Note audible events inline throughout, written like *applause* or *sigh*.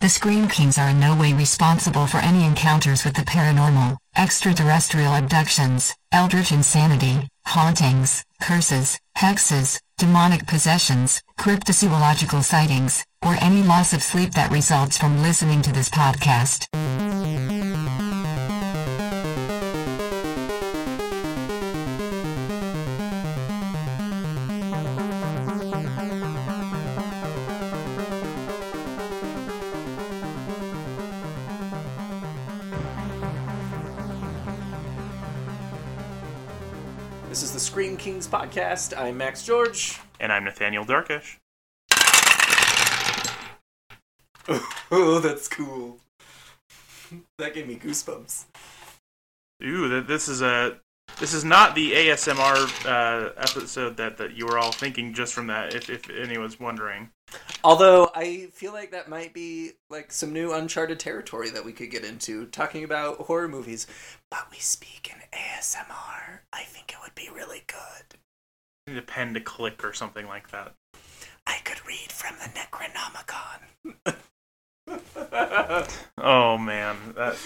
The Scream Kings are in no way responsible for any encounters with the paranormal, extraterrestrial abductions, eldritch insanity, hauntings, curses, hexes, demonic possessions, cryptozoological sightings, or any loss of sleep that results from listening to this podcast. Podcast. I'm Max George. And I'm Nathaniel Darkish. *laughs* Oh, that's cool. *laughs* That gave me goosebumps. Ooh, th- this is a this is not the ASMR uh, episode that, that you were all thinking just from that. If if anyone's wondering, Although I feel like that might be like some new uncharted territory that we could get into, talking about horror movies. But we speak in ASMR. I think it would be really good. Need a pen to click or something like that. I could read from the Necronomicon. *laughs* Oh man, that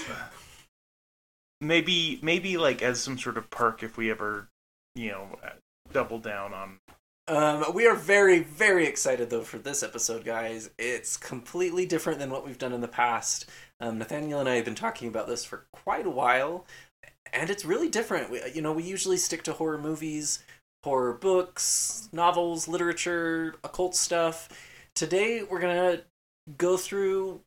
maybe maybe like as some sort of perk if we ever you know double down on Um, we are very, very excited though for this episode, guys. It's completely different than what we've done in the past. Um, Nathaniel and I have been talking about this for quite a while, and it's really different. We, you know, we usually stick to horror movies, horror books, novels, literature, occult stuff. Today, we're gonna go through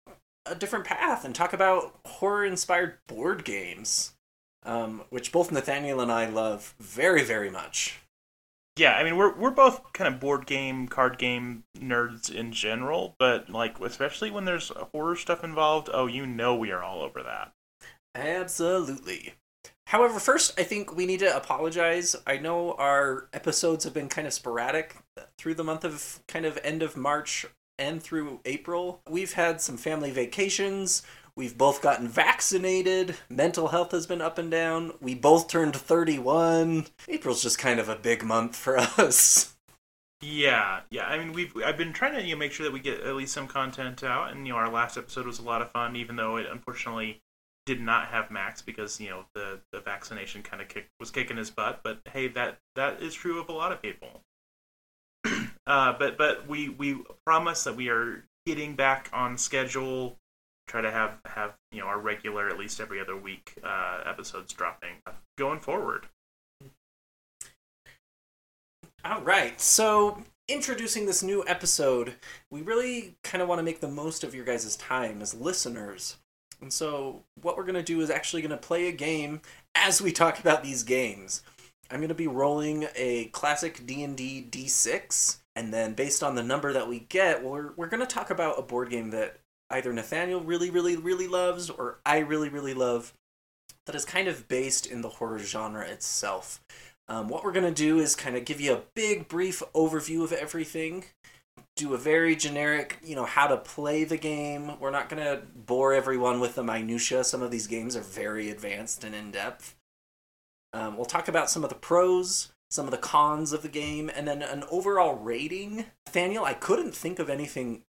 a different path and talk about horror-inspired board games, um, which both Nathaniel and I love very, very much. Yeah, I mean we're we're both kind of board game, card game nerds in general, but like especially when there's horror stuff involved, oh, you know we are all over that. Absolutely. However, first, I think we need to apologize. I know our episodes have been kind of sporadic through the month of kind of end of March and through April. We've had some family vacations. We've both gotten vaccinated. Mental health has been up and down. We both turned 31. April's just kind of a big month for *laughs* us. Yeah, yeah. I mean, we've I've been trying to you know make sure that we get at least some content out, and you know our last episode was a lot of fun, even though it unfortunately did not have Max because you know the the vaccination kind of kick, was kicking his butt. But hey, that that is true of a lot of people. *clears throat* uh, but but we we promise that we are getting back on schedule. Try to have have you know our regular at least every other week uh, episodes dropping going forward. All right. So, introducing this new episode, we really kind of want to make the most of your guys' time as listeners. And so, what we're going to do is actually going to play a game as we talk about these games. I'm going to be rolling a classic D&D D6, and then based on the number that we get, we're we're going to talk about a board game that either Nathaniel really really really loves or I really really love that is kind of based in the horror genre itself. Um, what we're going to do is kind of give you a big, brief overview of everything. Do a very generic, you know, how to play the game. We're not going to bore everyone with the minutia. Some of these games are very advanced and in depth. Um, we'll talk about some of the pros, some of the cons of the game, and then an overall rating. Nathaniel, I couldn't think of anything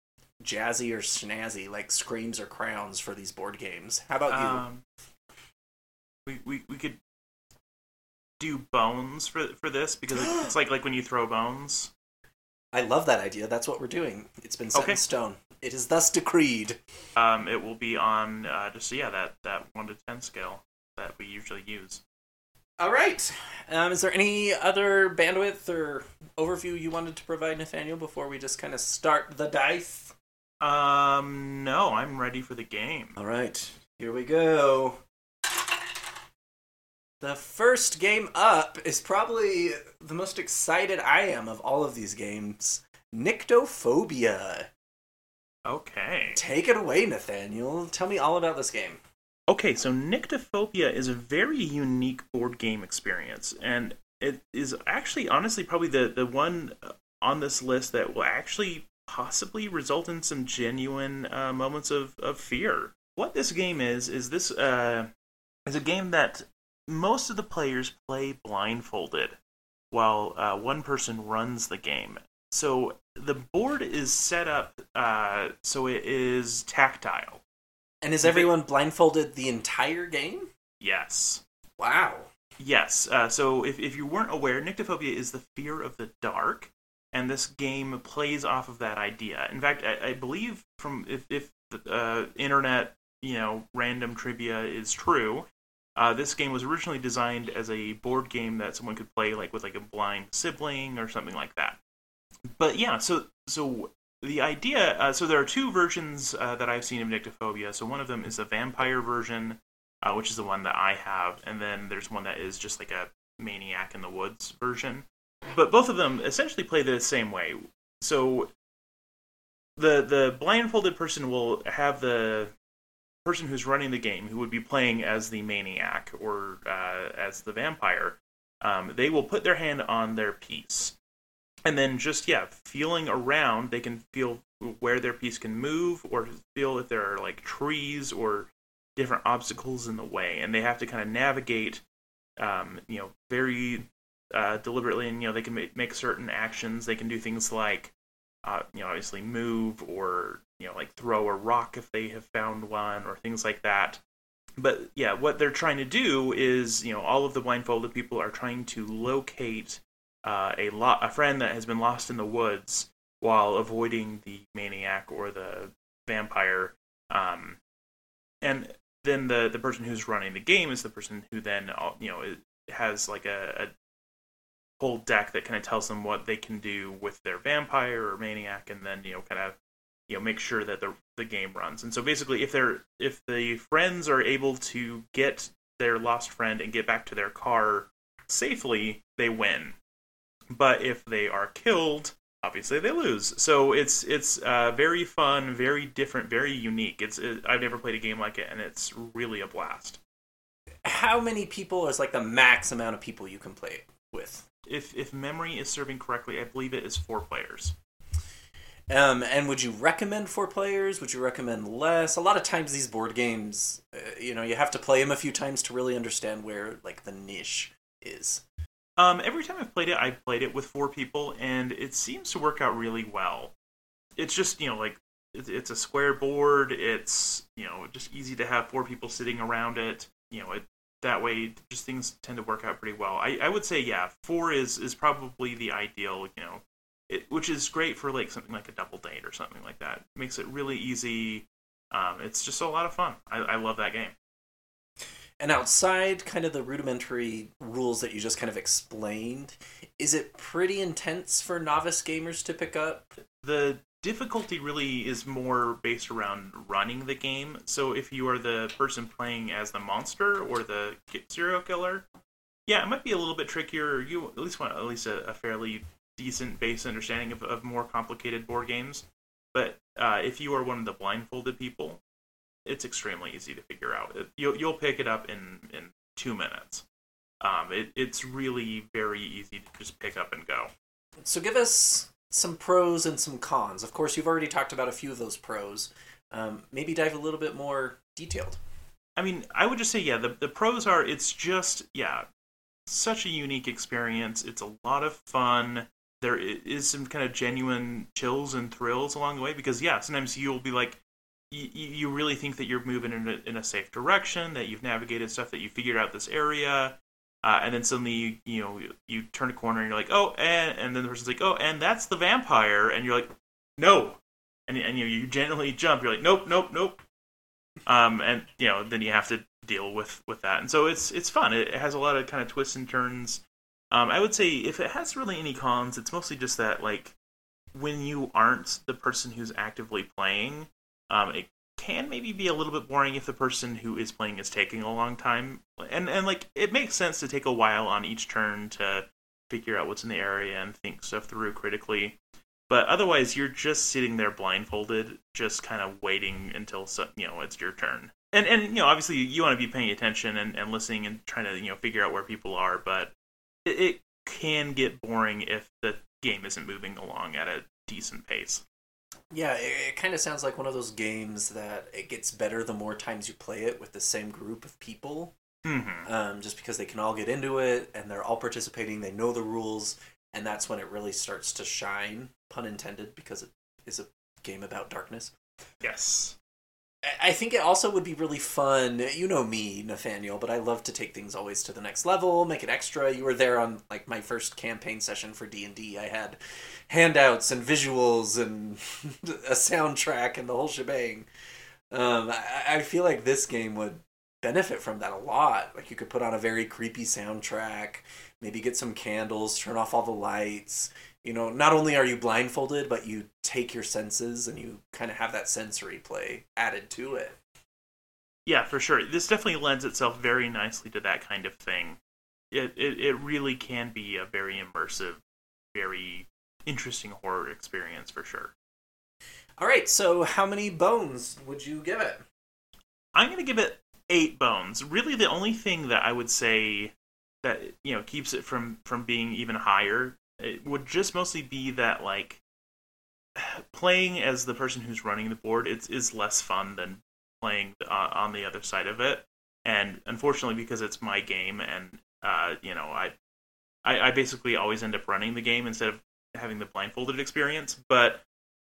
jazzy or snazzy like screams or crowns for these board games. How about you? Um, we, we we could do bones for for this because it's like like when you throw bones. I love that idea. That's what we're doing. It's been set Okay. in stone. It is thus decreed. Um, it will be on uh, just yeah that that one to ten scale that we usually use. All right. Um, is there any other bandwidth or overview you wanted to provide, Nathaniel, before we just kind of start the dice? Um, no, I'm ready for the game. All right. Here we go. The first game up is probably the most excited I am of all of these games. Nyctophobia. Okay. Take it away, Nathaniel. Tell me all about this game. Okay, so Nyctophobia is a very unique board game experience, and it is actually, honestly, probably the, the one on this list that will actually possibly result in some genuine uh, moments of, of fear. What this game is, is this uh, is a game that most of the players play blindfolded, while uh, one person runs the game. so the board is set up uh, so it is tactile. And is everyone blindfolded the entire game? Yes. Wow. Yes. Uh, so if, if you weren't aware, nyctophobia is the fear of the dark, and this game plays off of that idea. In fact, I, I believe from if, if the uh, internet you know random trivia is true, uh, this game was originally designed as a board game that someone could play like with like a blind sibling or something like that. But yeah, so so the idea uh, so there are two versions uh, that I've seen of nyctophobia. So one of them is a vampire version, uh, which is the one that I have, and then there's one that is just like a maniac in the woods version. But both of them essentially play the same way. So the the blindfolded person will have the person who's running the game, who would be playing as the maniac or uh, as the vampire, um, they will put their hand on their piece, and then just yeah, feeling around, they can feel where their piece can move or feel if there are like trees or different obstacles in the way, and they have to kind of navigate, um, you know, very uh, deliberately, and you know they can make, certain actions. They can do things like uh, you know, obviously move or you know, like throw a rock if they have found one or things like that. But yeah, what they're trying to do is, you know, all of the blindfolded people are trying to locate uh, a lot a friend that has been lost in the woods while avoiding the maniac or the vampire. Um, and then the the person who's running the game is the person who then uh, you know has like a, a whole deck that kind of tells them what they can do with their vampire or maniac, and then you know kind of you know make sure that the the game runs. And so basically, if they're if the friends are able to get their lost friend and get back to their car safely, they win. But if they are killed, obviously they lose. So it's it's uh, very fun, very different, very unique. It's it, I've never played a game like it, and it's really a blast. How many people is like the max amount of people you can play with? if if memory is serving correctly, I believe it is four players. Um, and would you recommend four players? Would you recommend less? A lot of times these board games, uh, you know, you have to play them a few times to really understand where like the niche is. Um, every time I've played it, I've played it with four people, and it seems to work out really well. It's just you know like it's a square board. It's you know just easy to have four people sitting around it. You know it that way just things tend to work out pretty well i, I would say yeah four is is probably the ideal you know it, which is great for like something like a double date or something like that. Makes it really easy. Um, it's just a lot of fun. I, I love that game. And outside kind of the rudimentary rules that you just kind of explained is it pretty intense for novice gamers to pick up? The difficulty really is more based around running the game. So if you are the person playing as the monster or the serial killer, yeah, it might be a little bit trickier. You at least want at least a, a fairly decent base understanding of, of more complicated board games. But uh, if you are one of the blindfolded people, it's extremely easy to figure out. You'll you'll pick it up in in two minutes. Um, it, it's really very easy to just pick up and go. So give us some pros and some cons. Of course, you've already talked about a few of those pros. Um, maybe dive a little bit more detailed. I mean, I would just say, yeah, the, the pros are it's just, yeah, such a unique experience. It's a lot of fun. There is some kind of genuine chills and thrills along the way because, yeah, sometimes you'll be like, you, you really think that you're moving in a, in a safe direction, that you've navigated stuff, that you figured out this area, uh, and then suddenly you, you know you, you, turn a corner and you're like oh and and then the person's like oh and that's the vampire and you're like no. And, and you you gently jump. You're like nope nope nope. Um and you know then you have to deal with with that. And so it's it's fun. It, it has a lot of kind of twists and turns um I would say if it has really any cons it's mostly just that like when you aren't the person who's actively playing um it can maybe be a little bit boring if the person who is playing is taking a long time. And and like it makes sense to take a while on each turn to figure out what's in the area and think stuff through critically. But otherwise, you're just sitting there blindfolded, just kind of waiting until you know it's your turn. And and you know obviously you want to be paying attention and, and listening and trying to you know figure out where people are. But it, can get boring if the game isn't moving along at a decent pace. Yeah, it, it kind of sounds like one of those games that it gets better the more times you play it with the same group of people. Mm-hmm. Um, just because they can all get into it and they're all participating, they know the rules, and that's when it really starts to shine. pun intended, because it is a game about darkness. Yes. I- think it also would be really fun. You know me, Nathaniel, but I love to take things always to the next level, make it extra. You were there on like my first campaign session for D and D. I had handouts and visuals and *laughs* a soundtrack and the whole shebang. Um, I, I feel like this game would benefit from that a lot. Like you could put on a very creepy soundtrack, maybe get some candles, turn off all the lights. You know, not only are you blindfolded, but you take your senses and you kind of have that sensory play added to it. Yeah, for sure. This definitely lends itself very nicely to that kind of thing. It it, it really can be a very immersive, very interesting horror experience for sure. All right, so how many bones would you give it? I'm gonna give it eight bones. Really, the only thing that I would say that you know keeps it from from being even higher it would just mostly be that like playing as the person who's running the board it's is less fun than playing uh, on the other side of it. And unfortunately, because it's my game, and uh, you know, I, I I basically always end up running the game instead of having the blindfolded experience. But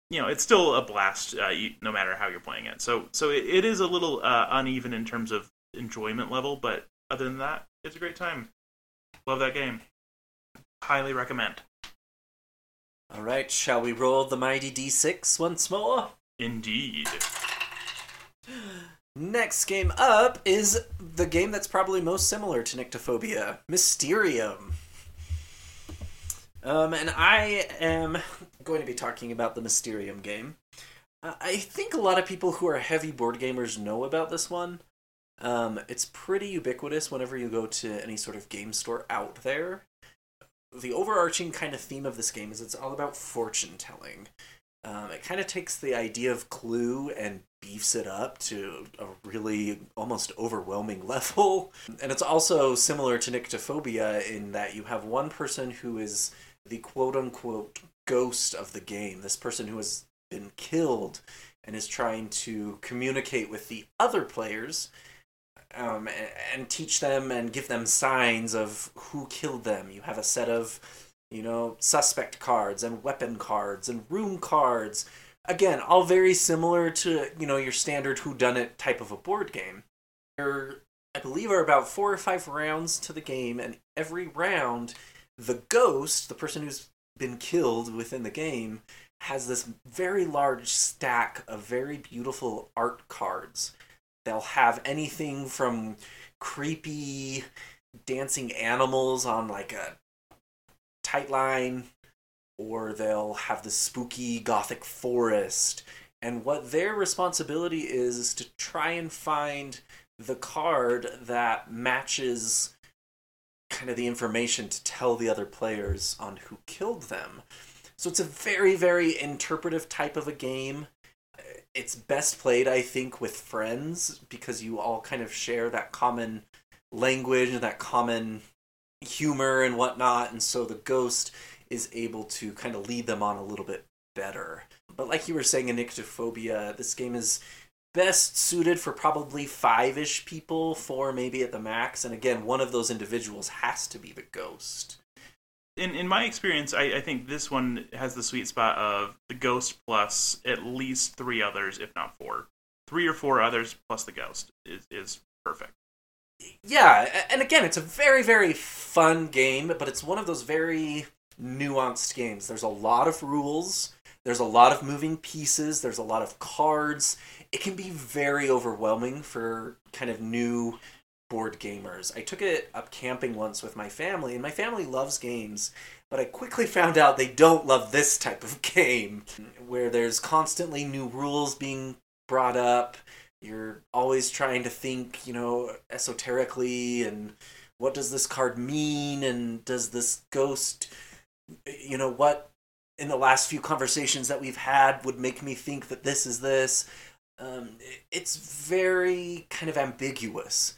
you know, it's still a blast, uh, you, no matter how you're playing it. So, so it, it is a little uh, uneven in terms of enjoyment level, but other than that, it's a great time. Love that game. Highly recommend. All right, shall we roll the mighty d6 once more? Indeed. Next game up is the game that's probably most similar to Nyctophobia, Mysterium. Um, and I am going to be talking about the Mysterium game. Uh, I think a lot of people who are heavy board gamers know about this one. Um, it's pretty ubiquitous whenever you go to any sort of game store out there. The overarching kind of theme of this game is it's all about fortune telling. Um, it kind of takes the idea of Clue and beefs it up to a really almost overwhelming *laughs* level. And it's also similar to Nyctophobia in that you have one person who is the quote unquote ghost of the game, this person who has been killed and is trying to communicate with the other players um, and, and teach them and give them signs of who killed them. You have a set of you know, suspect cards and weapon cards and room cards. Again, all very similar to, you know, your standard whodunit type of a board game. There, I believe, are about four or five rounds to the game, and every round, the ghost, the person who's been killed within the game, has this very large stack of very beautiful art cards. They'll have anything from creepy dancing animals on like a tight line or they'll have the spooky gothic forest. And what their responsibility is is to try and find the card that matches kind of the information to tell the other players on who killed them. So it's a very very interpretive type of a game it's best played i think with friends because you all kind of share that common language and that common humor and whatnot, and so the ghost is able to kind of lead them on a little bit better. But like you were saying in Nyctophobia, this game is best suited for probably five ish people, four maybe at the max, and again, one of those individuals has to be the ghost. In in my experience, I, I think this one has the sweet spot of the ghost plus at least three others, if not four. Three or four others plus the ghost is, is perfect yeah, and again, it's a very, very fun game, but it's one of those very nuanced games. There's a lot of rules, there's a lot of moving pieces, there's a lot of cards. It can be very overwhelming for kind of new board gamers. I took it up camping once with my family, and my family loves games, but I quickly *laughs* found out they don't love this type of game, where there's constantly new rules being brought up. You're always trying to think, you know, esoterically and what does this card mean and does this ghost you know what in the last few conversations that we've had would make me think that this is this? Um, it's very kind of ambiguous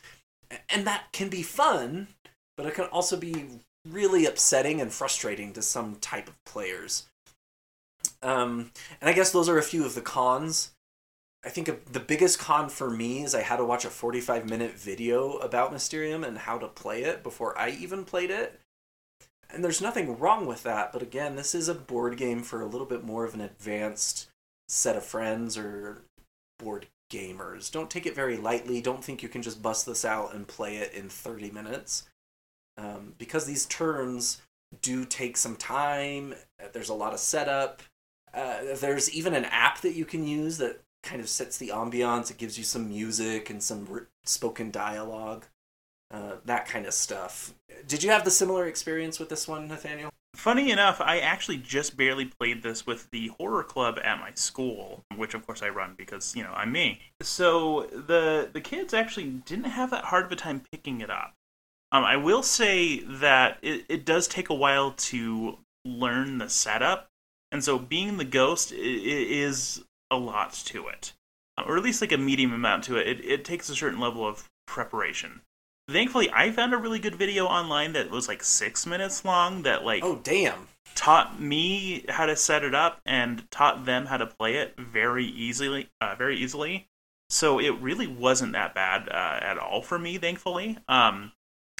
and that can be fun but it can also be really upsetting and frustrating to some type of players um, and i guess those are a few of the cons I think the biggest con for me is I had to watch a 45 minute video about Mysterium and how to play it before I even played it. And there's nothing wrong with that, but again, this is a board game for a little bit more of an advanced set of friends or board gamers. Don't take it very lightly. Don't think you can just bust this out and play it in 30 minutes. Um, because these turns do take some time, there's a lot of setup. Uh, there's even an app that you can use that kind of sets the ambiance. It gives you some music and some spoken dialogue, uh, that kind of stuff. Did you have the similar experience with this one, Nathaniel? Funny enough, I actually just barely played this with the horror club at my school, which of course I run because you know I'm me. So the the kids actually didn't have that hard of a time picking it up. Um, I will say that it, it does take a while to learn the setup, and so being the ghost i- i- is a lot to it, Uh, or at least like a medium amount to it. It, it takes a certain level of preparation. Thankfully, I found a really good video online that was like six minutes long that like Oh, damn. taught me how to set it up and taught them how to play it very easily uh, very easily. So it really wasn't that bad uh, at all for me thankfully. Um,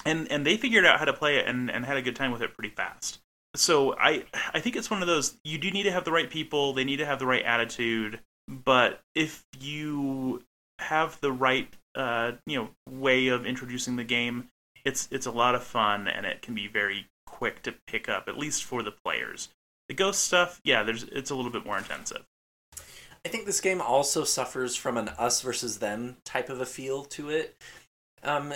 and and they figured out how to play it and, and had a good time with it pretty fast. So i i think it's one of those you do need to have the right people they need to have the right attitude but if you have the right uh, you know way of introducing the game it's it's a lot of fun and it can be very quick to pick up at least for the players the ghost stuff yeah there's it's a little bit more intensive I think this game also suffers from an us versus them type of a feel to it. Um,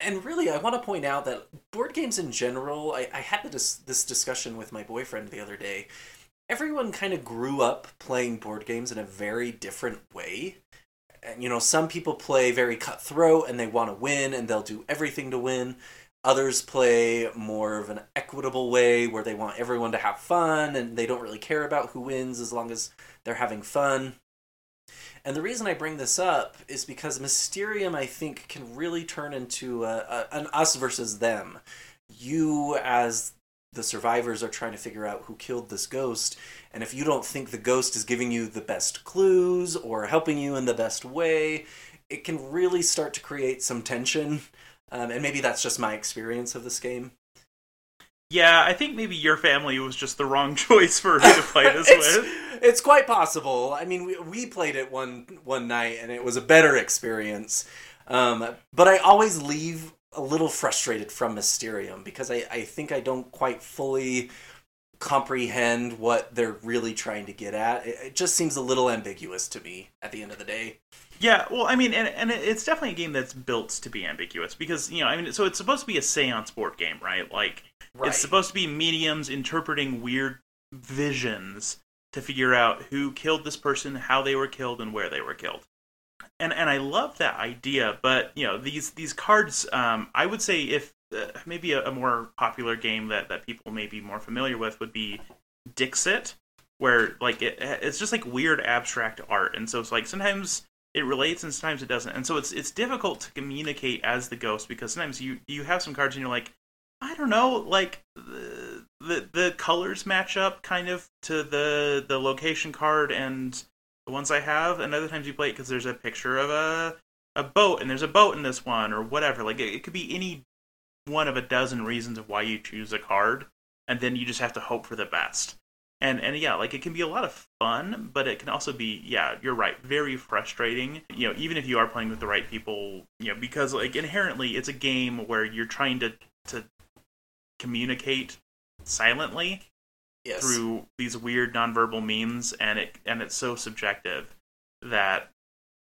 and really, I want to point out that board games in general, I, I had this, this discussion with my boyfriend the other day. Everyone kind of grew up playing board games in a very different way. And, you know, some people play very cutthroat and they want to win and they'll do everything to win. Others play more of an equitable way where they want everyone to have fun and they don't really care about who wins as long as they're having fun. And the reason I bring this up is because Mysterium, I think, can really turn into a, a, an us versus them. You, as the survivors, are trying to figure out who killed this ghost, and if you don't think the ghost is giving you the best clues or helping you in the best way, it can really start to create some tension. Um, and maybe that's just my experience of this game. yeah i think maybe your family was just the wrong *laughs* choice for who to play this *laughs* it's, with it's quite possible. I mean, we, we played it one one night, and it was a better experience. Um, but I always leave a little frustrated from Mysterium because I, I think I don't quite fully comprehend what they're really trying to get at. It, it just seems a little ambiguous to me at the end of the day. Yeah, well, I mean, and, and it's definitely a game that's built to be ambiguous because you know, I mean, so it's supposed to be a seance board game, right? Like, Right. it's supposed to be mediums interpreting weird visions to figure out who killed this person, how they were killed, and where they were killed. And and I love that idea, but you know, these these cards, um, I would say if uh, maybe a, a more popular game that that people may be more familiar with would be Dixit, where like it, it's just like weird abstract art, and so it's like sometimes it relates and sometimes it doesn't, and so it's it's difficult to communicate as the ghost because sometimes you you have some cards and you're like, I don't know, like the the, the colors match up kind of to the the location card and the ones I have, and other times you play it because there's a picture of a a boat and there's a boat in this one or whatever. Like it, it could be any one of a dozen reasons of why you choose a card, and then you just have to hope for the best. And and yeah, like it can be a lot of fun, but it can also be yeah, you're right, very frustrating. You know, even if you are playing with the right people, you know, because like inherently it's a game where you're trying to to communicate silently Yes. through these weird nonverbal means and it and it's so subjective that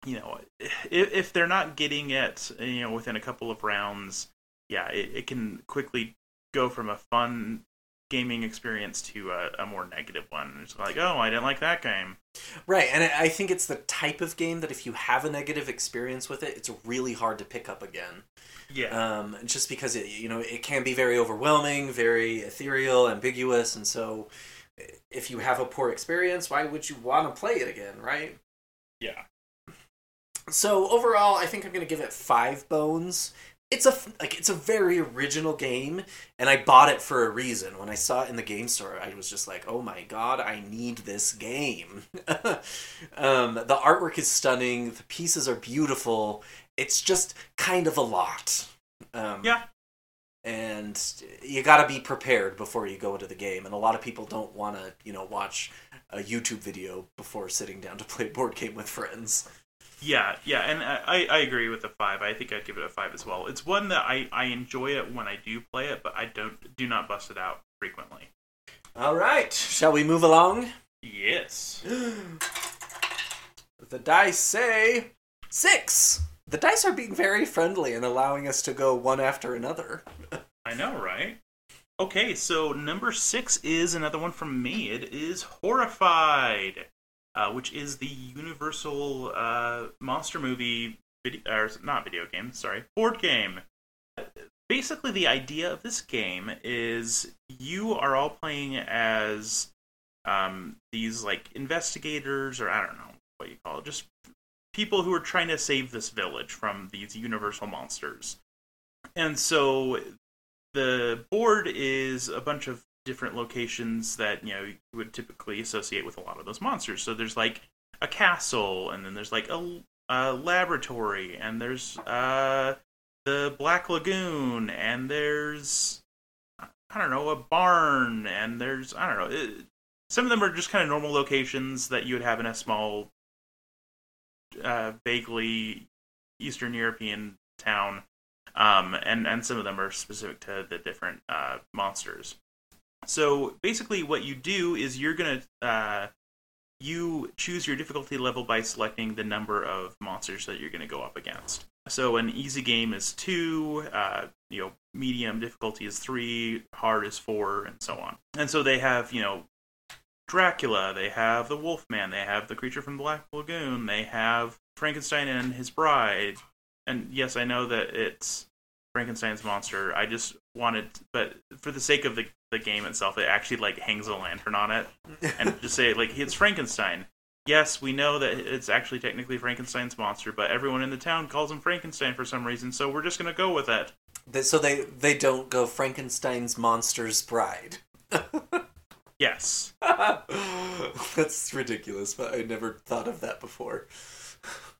you know if, if they're not getting it you know within a couple of rounds yeah it, it can quickly go from a fun gaming experience to a, a more negative one it's like oh i didn't like that game Right, and I think it's the type of game that if you have a negative experience with it, it's really hard to pick up again. yeah um, just because it you know it can be very overwhelming, very ethereal, ambiguous, and so if you have a poor experience, why would you want to play it again, right? yeah So overall, I think I'm gonna give it five bones. It's a like it's a very original game, and I bought it for a reason. When I saw it in the game store, I was just like, "Oh my god, I need this game." *laughs* um, the artwork is stunning. The pieces are beautiful. It's just kind of a lot. Um, yeah and you got to be prepared before you go into the game. And a lot of people don't want to, you know, watch a YouTube video before sitting down to play a board game with friends. Yeah, yeah, and I, I agree with the five. I think I'd give it a five as well. It's one that I, I enjoy it when I do play it, but I don't do not bust it out frequently. All right, shall we move along? Yes. *gasps* the dice say six. The dice are being very friendly and allowing us to go one after another. *laughs* I know, right? Okay, so number six is another one from me. It is Horrified uh, which is the Universal uh, monster movie, video, or not video game, sorry, board game. Basically, the idea of this game is you are all playing as um, these like investigators, or I don't know what you call it, just people who are trying to save this village from these universal monsters. And so the board is a bunch of different locations that you know you would typically associate with a lot of those monsters. So there's like a castle, and then there's like a, a laboratory, and there's uh, the Black Lagoon, and there's I don't know a barn, and there's I don't know. It, some of them are just kind of normal locations that you would have in a small, uh, vaguely Eastern European town. Um, and and some of them are specific to the different uh, monsters. So basically, what you do is you're gonna uh, you choose your difficulty level by selecting the number of monsters that you're gonna go up against. So an easy game is two, uh, you know, medium difficulty is three, hard is four, and so on. And so they have you know Dracula, they have the Wolfman, they have the creature from the Black Lagoon, they have Frankenstein and his bride. And yes, I know that it's Frankenstein's monster. I just wanted, but for the sake of the the game itself, it actually like hangs a lantern on it and *laughs* just say like it's Frankenstein. Yes, we know that it's actually technically Frankenstein's monster, but everyone in the town calls him Frankenstein for some reason, so we're just gonna go with it. So they they don't go Frankenstein's monster's bride. *laughs* yes. *laughs* That's ridiculous, but I never thought of that before.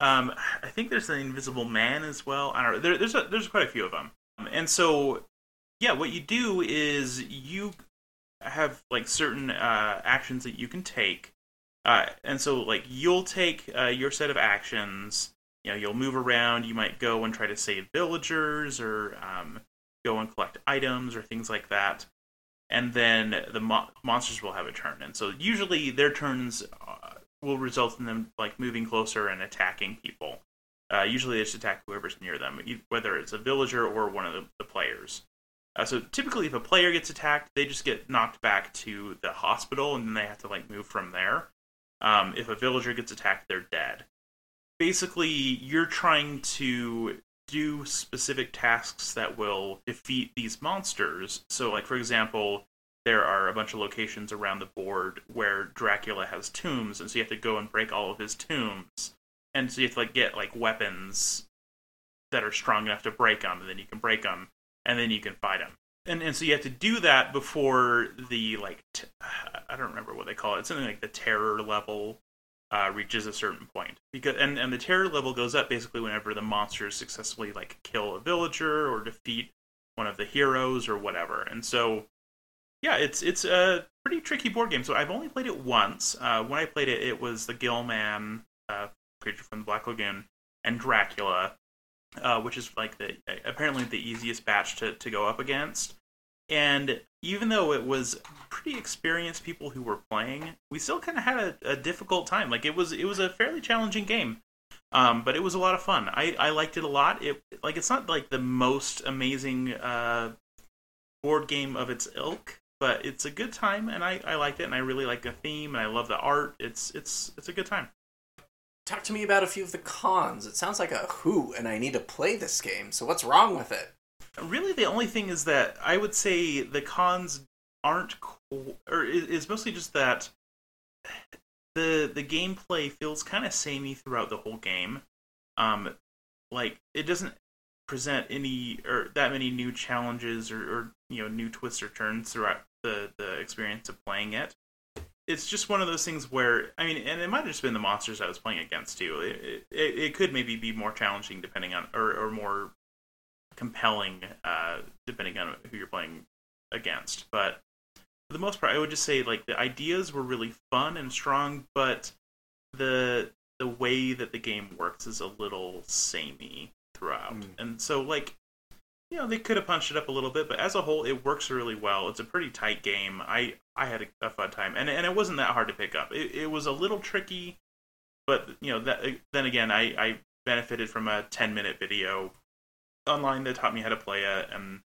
Um, I think there's an Invisible Man as well. I don't know. There, there's a, there's quite a few of them, and so yeah, what you do is you have like certain uh, actions that you can take, uh, and so like you'll take uh, your set of actions. You know, you'll move around. You might go and try to save villagers, or um, go and collect items, or things like that. And then the mo- monsters will have a turn, and so usually their turns uh, will result in them like moving closer and attacking people. Uh, usually, they just attack whoever's near them, whether it's a villager or one of the, the players. Uh, so typically, if a player gets attacked, they just get knocked back to the hospital, and then they have to like move from there. Um, if a villager gets attacked, they're dead. Basically, you're trying to do specific tasks that will defeat these monsters. So, like for example, there are a bunch of locations around the board where Dracula has tombs, and so you have to go and break all of his tombs. And so you have to like get like weapons that are strong enough to break them, and then you can break them and then you can fight him. And and so you have to do that before the like t- I don't remember what they call it. It's something like the terror level uh, reaches a certain point because and and the terror level goes up basically whenever the monsters successfully like kill a villager or defeat one of the heroes or whatever. And so yeah, it's it's a pretty tricky board game. So I've only played it once. Uh, when I played it, it was the Gillman uh, creature from the Black Lagoon and Dracula uh, which is like the apparently the easiest batch to, to go up against. And even though it was pretty experienced people who were playing, we still kind of had a, a, difficult time. Like it was it was a fairly challenging game, um, but it was a lot of fun. I, I liked it a lot. It like it's not like the most amazing uh, board game of its ilk, but it's a good time, and I, I liked it, and I really like the theme, and I love the art. It's it's it's a good time talk to me about a few of the cons. It sounds like a who, and I need to play this game. So what's wrong with it? Really, the only thing is that I would say the cons aren't, or is mostly just that the the gameplay feels kind of samey throughout the whole game. Um, like it doesn't present any or that many new challenges or, or you know new twists or turns throughout the the experience of playing it it's just one of those things where I mean, and it might have just been the monsters I was playing against too. It, it, it could maybe be more challenging depending on, or, or more compelling, uh, depending on who you're playing against. But for the most part, I would just say like the ideas were really fun and strong, but the the way that the game works is a little samey throughout. Mm. And so like you know, they could have punched it up a little bit, but as a whole it works really well. It's a pretty tight game. I I had a, a fun time. And and it wasn't that hard to pick up. It it was a little tricky, but you know, that then again, I I benefited from a 10-minute video online that taught me how to play it and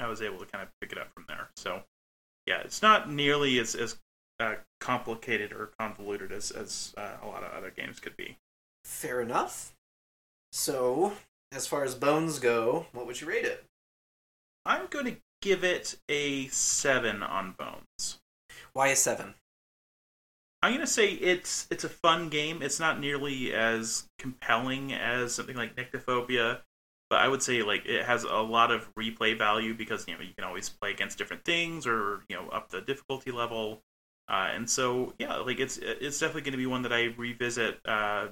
I was able to kind of pick it up from there. So, yeah, it's not nearly as as uh, complicated or convoluted as as uh, a lot of other games could be. Fair enough. So, as far as bones go, what would you rate it? I'm going to give it a seven on Bones. Why a seven? I'm going to say it's it's a fun game. It's not nearly as compelling as something like Nyctophobia, but I would say like it has a lot of replay value because you know you can always play against different things or you know up the difficulty level. Uh, and so yeah, like it's it's definitely going to be one that I revisit uh,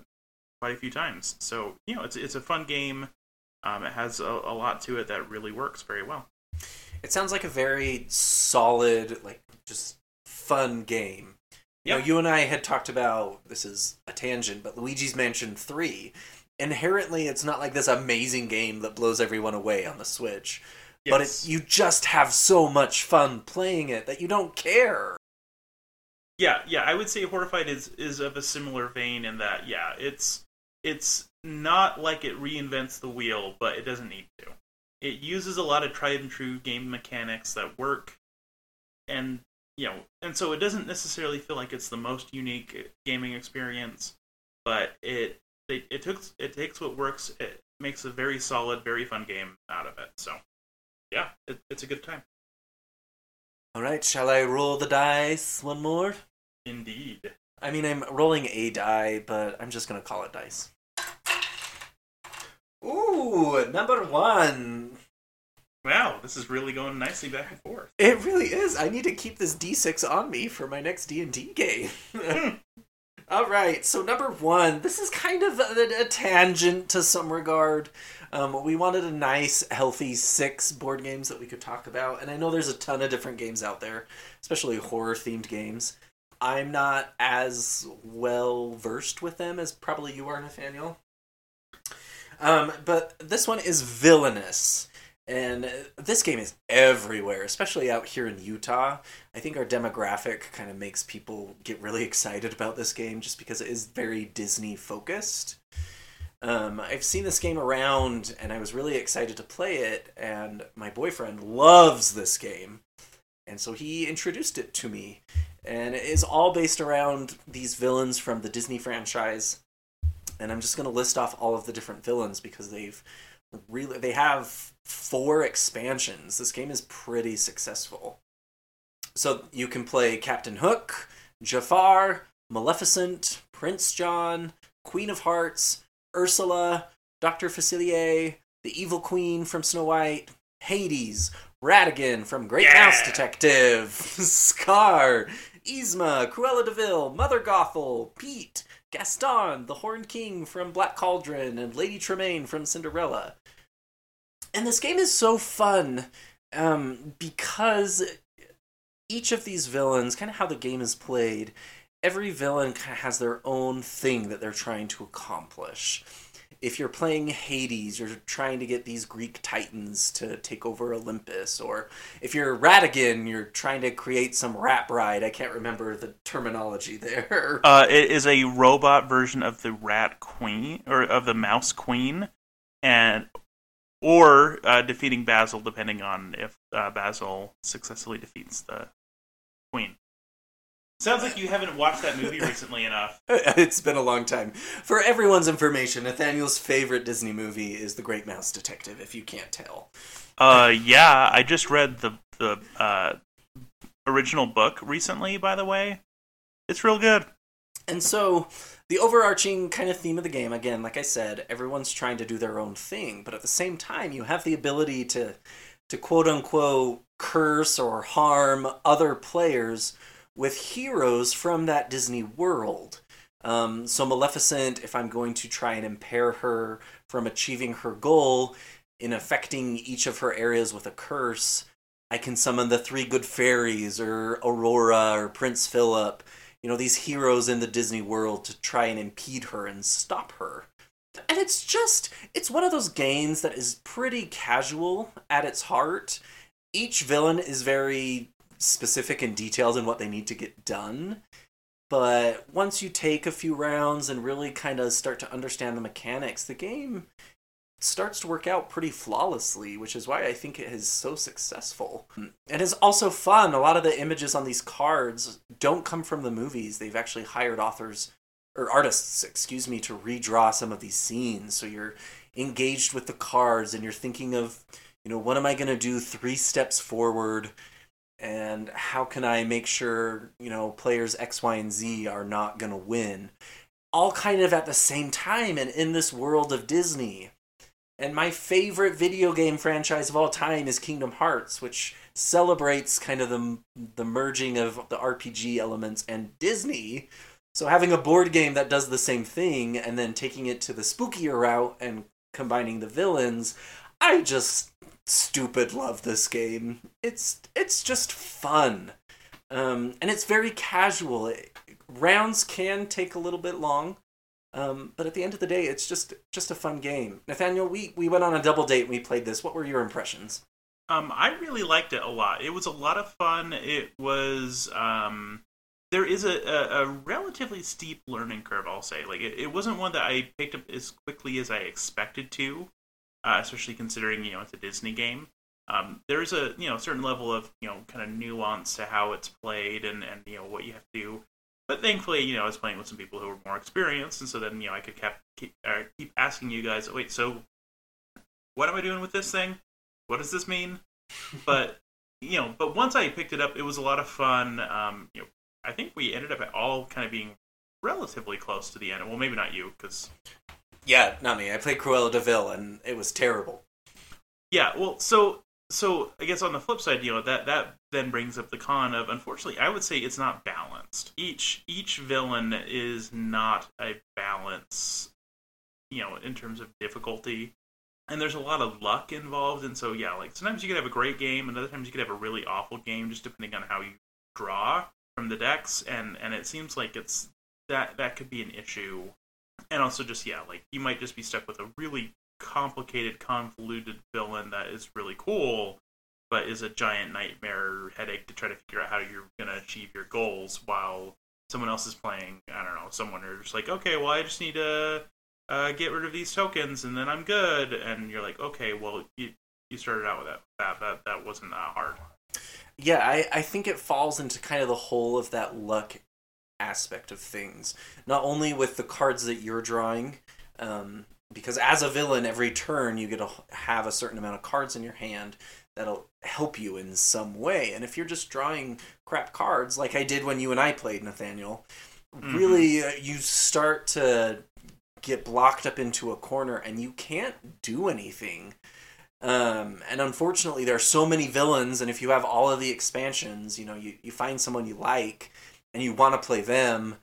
quite a few times. So you know, it's it's a fun game. Um, it has a, a lot to it that really works very well. It sounds like a very solid, like just fun game. You know, you and I had talked about this is a tangent, but Luigi's Mansion 3. Inherently, it's not like this amazing game that blows everyone away on the Switch. yes. But it, you just have so much fun playing it that you don't care. Yeah, yeah, I would say Horrified is is of a similar vein in that yeah, it's it's not like it reinvents the wheel, but it doesn't need to. It uses a lot of tried and true game mechanics that work and you know, and so it doesn't necessarily feel like it's the most unique gaming experience, but it it, it takes it takes what works, it makes a very solid, very fun game out of it. So, yeah, it, it's a good time. All right, shall I roll the dice one more? Indeed. I mean, I'm rolling a die, but I'm just going to call it dice. Ooh, number one. Wow, this is really going nicely back and forth. It really is. I need to keep this D6 on me for my next D&D game. *laughs* All right, so number one, this is kind of a, a tangent to some regard. Um, we wanted a nice, healthy six board games that we could talk about, and I know there's a ton of different games out there, especially horror-themed games. I'm not as well versed with them as probably you are, Nathaniel. Um, but this one is Villainous. And this game is everywhere, especially out here in Utah. I think our demographic kind of makes people get really *laughs* excited about this game just because it is very Disney focused. Um, I've seen this game around and I was really excited to play it, and my boyfriend loves this game. And so he introduced it to me. And it is all based around these villains from the Disney franchise. And I'm just going to list off all of the different villains because they've really they have four expansions. This game is pretty successful. So you can play Captain Hook, Jafar, Maleficent, Prince John, Queen of Hearts, Ursula, Dr. Facilier, the Evil Queen from Snow White, Hades, Ratigan from Great Yeah. Mouse Detective, *laughs* Scar, Yzma, Cruella de Vil, Mother Gothel, Pete, Gaston, the Horned King from Black Cauldron, and Lady Tremaine from Cinderella. And this game is so fun um, because each of these villains, kind of how the game is played, every villain kind of has their own thing that they're trying to accomplish. If you're playing Hades, you're trying to get these Greek titans to take over Olympus. Or if you're Ratigan, you're trying to create some rat bride. I can't remember the terminology there. *laughs* Uh, it is a robot version of the Rat Queen or of the Mouse Queen, and or uh, defeating Basil, depending on if uh, Basil successfully defeats the Queen. Sounds like you haven't watched that movie recently enough. *laughs* it's been a long time. For everyone's information, Nathaniel's favorite Disney movie is The Great Mouse Detective, if you can't tell. Uh, yeah, I just read the the uh, original book recently. By the way, it's real good. And so, the overarching kind of theme of the game, again, like I said, everyone's trying to do their own thing, but at the same time, you have the ability to, to quote unquote curse or harm other players with heroes from that Disney world. Um, so, Maleficent, if I'm going to try and impair her from achieving her goal, in affecting each of her areas with a curse, I can summon the three good fairies or Aurora or Prince Philip, you know, these heroes in the Disney world to try and impede her and stop her. And it's just, it's one of those games that is pretty casual at its heart. Each villain is very specific and detailed in what they need to get done. But once you take a few rounds and really kind of start to understand the mechanics, the game starts to work out pretty flawlessly, which is why I think it is so successful. It is also fun. A lot of the images on these cards don't come from the movies. They've actually hired authors or artists, excuse me, to redraw some of these scenes. So you're engaged with the cards and you're thinking of, you know, what am I going to do 3 steps forward? And how can I make sure, you know, players X, Y, and Z are not going to win? All kind of at the same time and in this world of Disney and my favorite video game franchise of all time is Kingdom Hearts, which celebrates kind of the the merging of the RPG elements and Disney. So having a board game that does the same thing and then taking it to the spookier route and combining the villains, I just stupid love this game. It's it's just fun. Um, and it's very casual. It, rounds can take a little bit long, um, but at the end of the day, it's just just a fun game. Nathaniel, we we went on a double date and we played this. What were your impressions? Um, I really liked it a lot. It was a lot of fun. It was um, there is a, a, a, relatively steep learning curve. I'll say, like it, it wasn't one that I picked up as quickly as I expected to, uh, especially considering you know it's a Disney game. Um, there's a you know certain level of you know kind of nuance to how it's played and and you know what you have to do but thankfully, you know, I was playing with some people who were more experienced, and so then you know I could keep keep, uh, keep asking you guys, wait, so what am I doing with this thing? What does this mean? *laughs* but you know, but once I picked it up, it was a lot of fun. Um, you know, I think we ended up all kind of being relatively close to the end. Well, maybe not you, because yeah, not me. I played Cruella de Vil, and it was terrible. Yeah, well, so so I guess on the flip side, you know that that then brings up the con of unfortunately, I would say it's not balanced. Each each villain is not a balance, you know, in terms of difficulty, and there's a lot of luck involved. And so yeah, like sometimes you could have a great game, and other times you could have a really awful game, just depending on how you draw from the decks. And and it seems like it's that that could be an issue. And also just yeah, like you might just be stuck with a really complicated, convoluted villain that is really cool, but is a giant nightmare headache to try to figure out how you're going to achieve your goals while someone else is playing. I don't know, someone who's like, okay, well, I just need to uh, get rid of these tokens and then I'm good. And you're like, okay, well, you, you started out with that. That, that, that wasn't that hard. Yeah, I, I think it falls into kind of the whole of that luck aspect of things. Not only with the cards that you're drawing, um, because as a villain, every turn you get to have a certain amount of cards in your hand that'll help you in some way. And if you're just drawing crap cards, like I did when you and I played, Nathaniel, mm-hmm. really uh, you start to get blocked up into a corner and you can't do anything. Um, and unfortunately, there are so many villains, and if you have all of the expansions, you know, you, you find someone you like and you want to play them,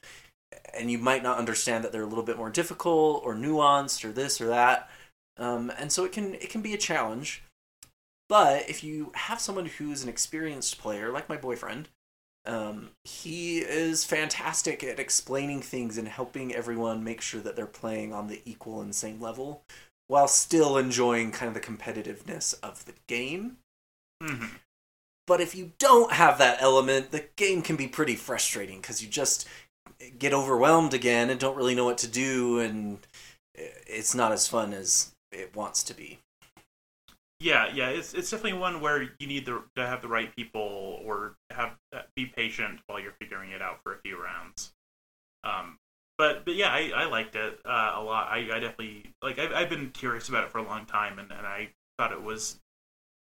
and you might not understand that they're a little bit more difficult or nuanced or this or that. Um, and so it can it can be a challenge. But if you have someone who's an experienced player, like my boyfriend, um, he is fantastic at explaining things and helping everyone make sure that they're playing on the equal and same level while still enjoying kind of the competitiveness of the game. Mm-hmm. But if you don't have that element, the game can be pretty frustrating because you just get overwhelmed again and don't really know what to do, and it's not as fun as it wants to be. Yeah, yeah, it's it's definitely one where you need the, to have the right people or have uh, be patient while you're figuring it out for a few rounds. Um, but but yeah, I, I liked it uh, a lot. I, I definitely like. I've, I've been curious about it for a long time, and, and I thought it was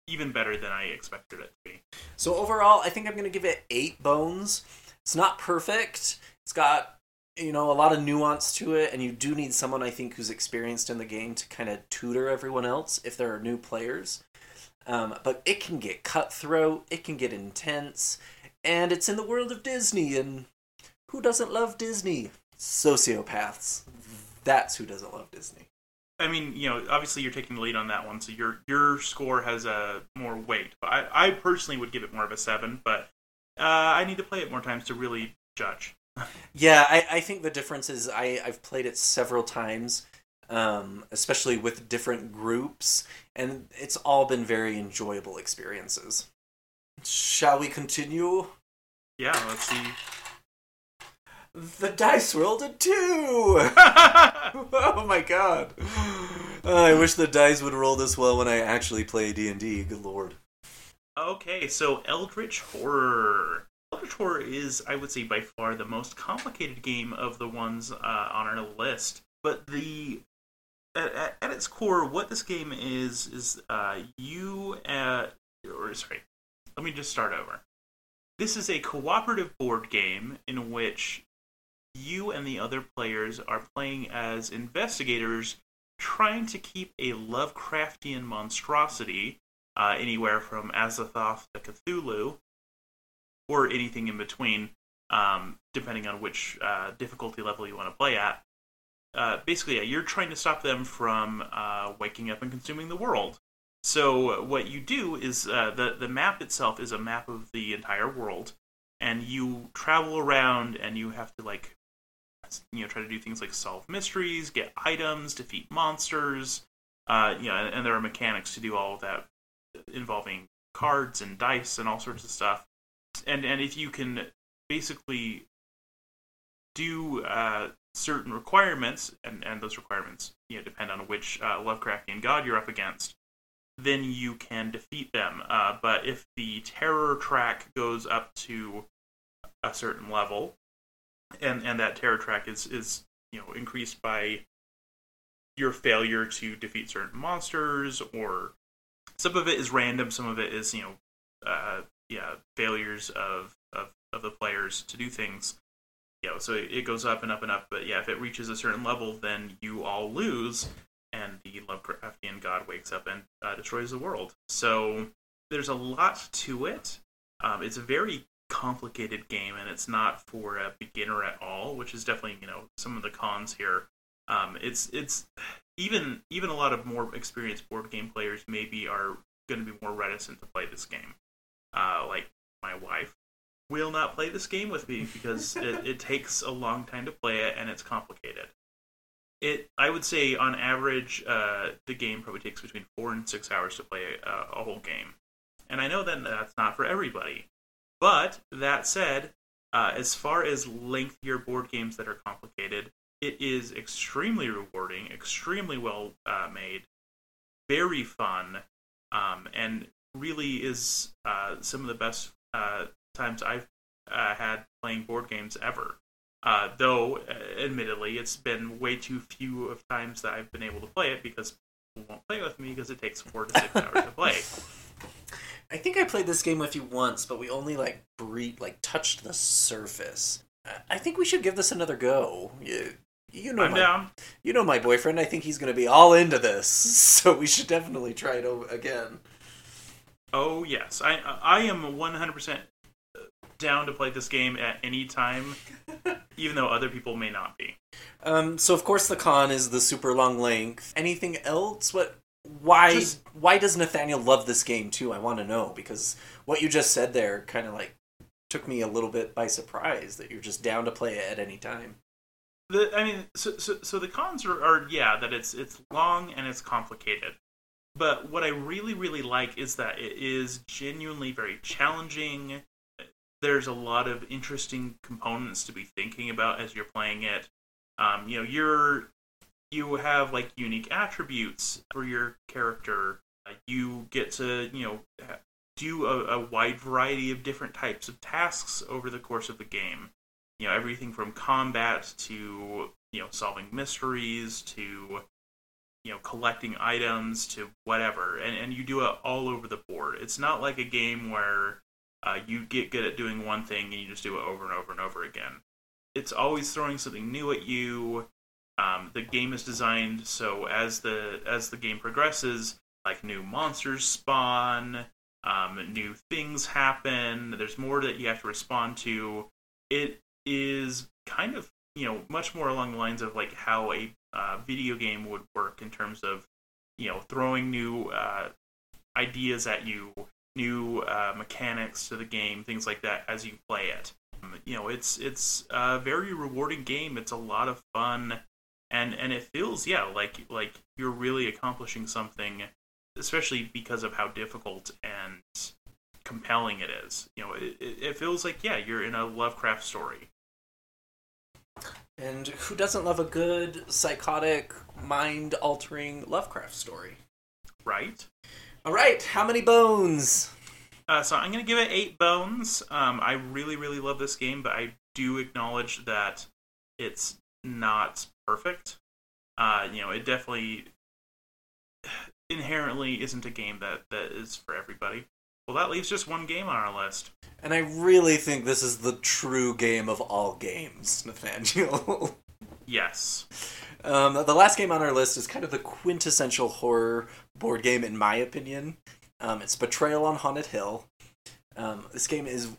even better than I expected it to be. So overall, I think I'm going to give it eight bones. It's not perfect. It's got you know a lot of nuance to it, and you do need someone I think who's experienced in the game to kind of tutor everyone else if there are new players. Um, but it can get cutthroat, it can get intense, and it's in the world of Disney, and who doesn't love Disney? Sociopaths. That's who doesn't love Disney. I mean, you know, obviously you're taking the lead on that one, so your your score has a more weight. But I, I personally would give it more of a seven, but uh, I need to play it more times to really judge. *laughs* Yeah, I, I think the difference is I, I've played it several times, um, especially with different groups, and it's all been very enjoyable experiences. Shall we continue? Yeah, let's see. The dice rolled a two! *laughs* *laughs* oh my god. Oh, I wish the dice would roll this well when I actually play D&D. Good lord. Okay, so Eldritch Horror. Eldritch Horror is, I would say, by far the most complicated game of the ones uh, on our list. But the at, at, at, its core, what this game is is uh, you uh, or sorry, let me just start over. This is a cooperative board game in which you and the other players are playing as investigators trying to keep a Lovecraftian monstrosity, uh, anywhere from Azathoth to Cthulhu, or anything in between, um, depending on which uh, difficulty level you want to play at. Uh, basically, yeah, you're trying to stop them from uh, waking up and consuming the world. So what you do is uh, the the map itself is a map of the entire world, and you travel around and you have to like you know try to do things like solve mysteries, get items, defeat monsters. Uh, you know, and, and there are mechanics to do all of that involving cards and dice and all sorts of stuff. And and if you can basically do uh, certain requirements, and, and those requirements you know depend on which uh, Lovecraftian god you're up against, then you can defeat them. Uh, but if the terror track goes up to a certain level, and and that terror track is is you know increased by your failure to defeat certain monsters or some of it is random some of it is you know uh, yeah failures of, of of the players to do things. You know so it, goes up and up and up but yeah if it reaches a certain level then you all lose and the lovecraftian god wakes up and uh, destroys the world. So there's a lot to it. Um, it's very complicated game and it's not for a beginner at all, which is definitely you know some of the cons here. Um, it's it's even even a lot of more experienced board game players maybe are going to be more reticent to play this game. Uh, like my wife will not play this game with me because *laughs* it, it takes a long time to play it and it's complicated. It I would say on average uh, the game probably takes between four and six hours to play a, a whole game, and I know that that's not for everybody. But that said, uh, as far as lengthier board games that are complicated, it is extremely rewarding, extremely well uh, made, very fun, um, and really is uh, some of the best uh, times I've uh, had playing board games ever. Uh, though, admittedly, it's been way too few of times that I've been able to play it because people won't play with me because it takes four to six hours to play. *laughs* I think I played this game with you once, but we only like breathed, like touched the surface. I think we should give this another go. You, you know I'm my, down. You know my boyfriend. I think he's going to be all into this, *laughs* so we should definitely try it over again. Oh yes, I I am 100 percent down to play this game at any time, *laughs* even though other people may not be. Um. So of course the con is the super long length. Anything else? What why just, why does Nathaniel love this game too? I want to know because what you just said there kind of like took me a little bit by surprise that you're just down to play it at any time. The I mean, so so, so the cons are, are yeah that it's it's long and it's complicated. But what I really really like is that it is genuinely very challenging. There's a lot of interesting components to be thinking about as you're playing it. Um, you know, you're you have like unique attributes for your character. You get to you know do a, a, wide variety of different types of tasks over the course of the game. You know everything from combat to you know solving mysteries to you know collecting items to whatever, and and you do it all over the board. It's not like a game where uh, you get good at doing one thing and you just do it over and over and over again. It's always throwing something new at you um, the game is designed so as the as the game progresses, like new monsters spawn, um, new things happen. There's more that you have to respond to. It is kind of you know much more along the lines of like how a uh, video game would work in terms of you know throwing new uh, ideas at you, new uh, mechanics to the game, things like that as you play it. Um, you know, it's it's a very rewarding game. It's a lot of fun, and and it feels yeah like like you're really accomplishing something, especially because of how difficult and compelling it is. You know, it, it feels like yeah you're in a Lovecraft story. And who doesn't love a good psychotic, mind-altering Lovecraft story? Right. All right, how many bones? Uh, so I'm going to give it eight bones. Um, I really, really love this game, but I do acknowledge that it's not perfect. Uh, you know, it definitely inherently isn't a game that, that is for everybody. Well, that leaves just one game on our list. And I really think this is the true game of all games, Nathaniel. yes. Um, the last game on our list is kind of the quintessential horror board game, in my opinion. Um, it's Betrayal on Haunted Hill. Um, this game is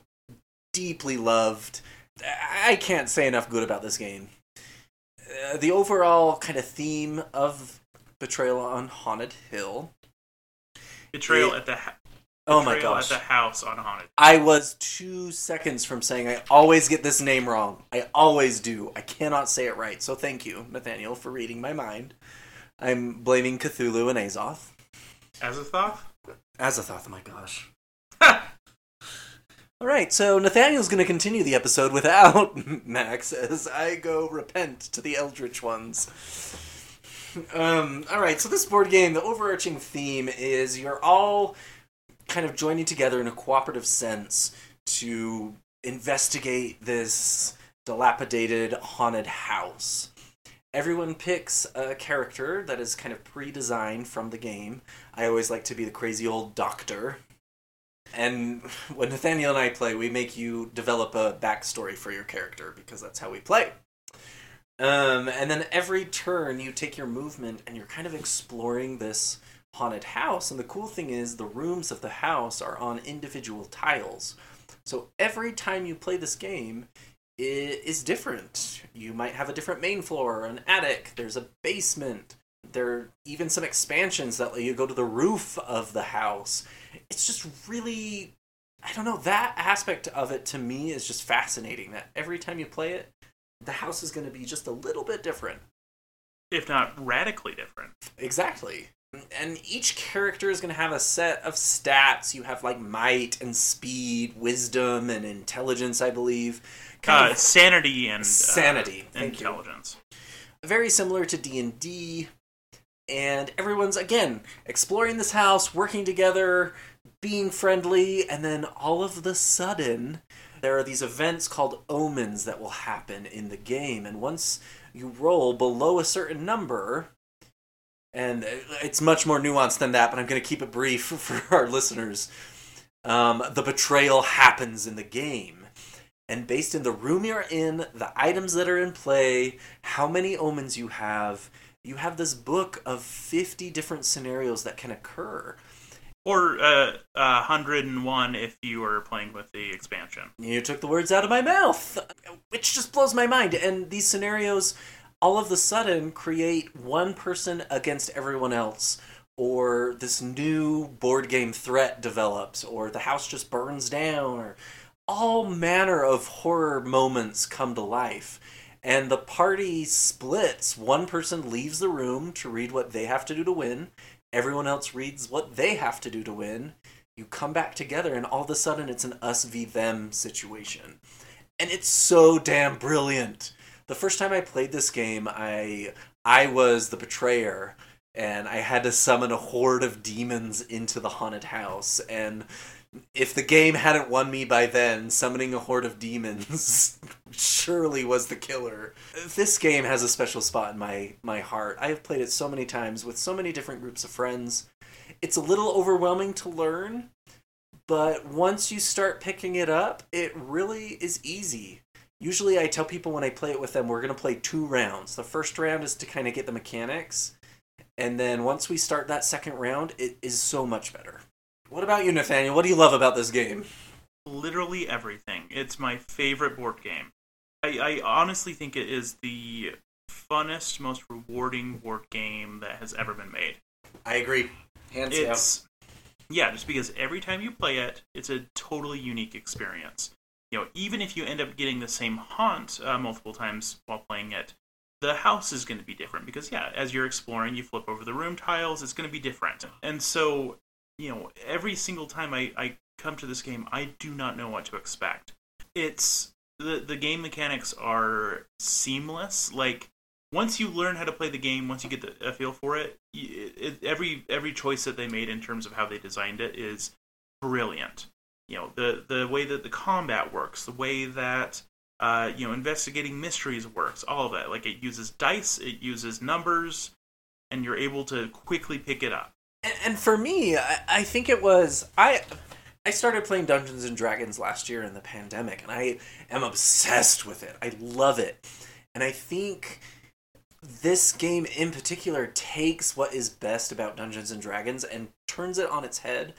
deeply loved. I can't say enough good about this game. Uh, the overall kind of theme of Betrayal on Haunted Hill. Betrayal it, at the ha- Oh my gosh. At the house on Haunted. I was two seconds from saying I always get this name wrong. I always do. I cannot say it right. So thank you, Nathaniel, for reading my mind. I'm blaming Cthulhu and Azoth. Azathoth? Azathoth, oh my gosh. *laughs* All right, so Nathaniel's going to continue the episode without *laughs* Max as I go repent to the Eldritch ones. Um, all right, so this board game, the overarching theme is you're all kind of joining together in a cooperative sense to investigate this dilapidated haunted house. Everyone picks a character that is kind of pre designed from the game. I always like to be the crazy old doctor. And *laughs* when Nathaniel and I play, we make you develop a backstory for your character because that's how we play. Um, and then every turn, you take your movement and you're kind of exploring this haunted house. And the cool thing is, the rooms of the house are on individual tiles. So every time you play this game, it is different. You might have a different main floor, an attic, there's a basement, there are even some expansions that let you go to the roof of the house. It's just really, I don't know, that aspect of it to me is just fascinating. That every time you play it, the house is going to be just a little bit different. If not radically different. Exactly and each character is going to have a set of stats. You have like might and speed, wisdom and intelligence, I believe. Kind uh, of sanity and sanity, uh, intelligence. You. Very similar to D and D, and everyone's again exploring this house, working together, being friendly, and then all of the sudden there are these events called omens that will happen in the game, and once you roll below a certain number, and it's much more nuanced than that, but I'm going to keep it brief *laughs* for our listeners. Um, the betrayal happens in the game. And based in the room you're in, the items that are in play, how many omens you have, you have this book of 50 different scenarios that can occur. Or uh, uh, 101 if you were playing with the expansion. You took the words out of my mouth, which just blows my mind. And these scenarios all of a sudden create one person against everyone else or this new board game threat develops or the house just burns down or all manner of horror moments come to life and the party splits. One person leaves the room to read what they have to do to win. Everyone else reads what they have to do to win. You come back together and all of a sudden it's an us v them situation. And it's so damn brilliant. The first time I played this game, I I was the betrayer and I had to summon a horde of demons into the haunted house and if the game hadn't won me by then, summoning a horde of demons *laughs* surely was the killer. This game has a special spot in my my heart. I have played it so many times with so many different groups of friends. It's a little overwhelming to learn, but once you start picking it up, it really is easy usually I tell people when I play it with them, we're going to play two rounds. The first round is to kind of get the mechanics. And then once we start that second round, it is so much better. What about you, Nathaniel? What do you love about this game? Literally everything. It's my favorite board game. I, I honestly think it is the funnest, most rewarding board game that has ever been made. I agree. Hands down. Yeah, just because every time you play it, it's a totally unique experience. You know, even if you end up getting the same haunt uh, multiple times while playing it, the house is going to be different because yeah, as you're exploring, you flip over the room tiles, it's going to be different. And so, you know, every single time I, I come to this game, I do not know what to expect. It's the the game mechanics are seamless. Like once you learn how to play the game, once you get the, a feel for it, it, it, every every choice that they made in terms of how they designed it is brilliant. You know the the way that the combat works, the way that uh, you know investigating mysteries works, all of that. Like it uses dice, it uses numbers, and you're able to quickly pick it up. And, and for me, I, I think it was I. I started playing Dungeons and Dragons last year in the pandemic, and I am obsessed with it. I love it, and I think this game in particular takes what is best about Dungeons and Dragons and turns it on its head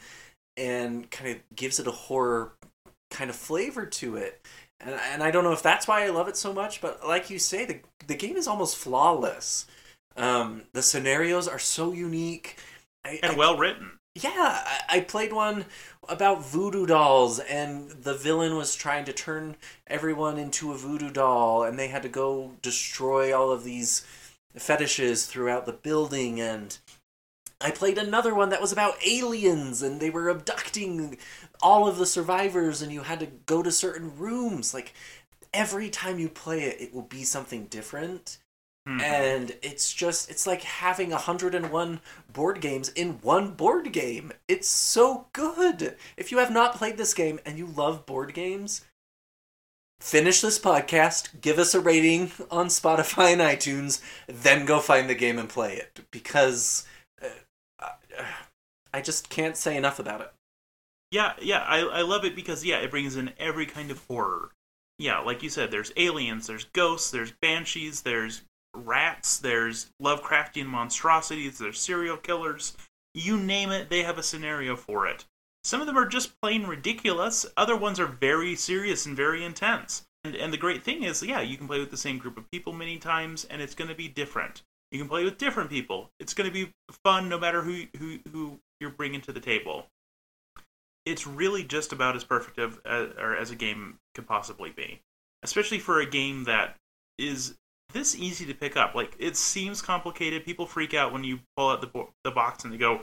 and kind of gives it a horror kind of flavor to it. And, and I don't know if that's why I love it so much, but like you say, the, the game is almost flawless. Um, the scenarios are so unique. I, and I, well written. Yeah, I, I played one about voodoo dolls, and the villain was trying to turn everyone into a voodoo doll, and they had to go destroy all of these fetishes throughout the building. And I played another one that was about aliens, and they were abducting all of the survivors, and you had to go to certain rooms. Like, every time you play it, it will be something different. Mhm. And it's just, it's like having 101 board games in one board game. It's so good. If you have not played this game and you love board games, finish this podcast, give us a rating on Spotify and iTunes, then go find the game and play it. Because I just can't say enough about it. Yeah, yeah, I, I love it because yeah, it brings in every kind of horror. Yeah, like you said, there's aliens, there's ghosts, there's banshees, there's rats, there's Lovecraftian monstrosities, there's serial killers. You name it, they have a scenario for it. Some of them are just plain ridiculous. Other ones are very serious and very intense. And and the great thing is, yeah, you can play with the same group of people many times, and it's going to be different. You can play with different people. It's going to be fun no matter who who who you're bringing to the table it's really just about as perfect of uh, or as a game could possibly be, especially for a game that is this easy to pick up. Like it seems complicated. People freak out when you pull out the bo- the box and they go,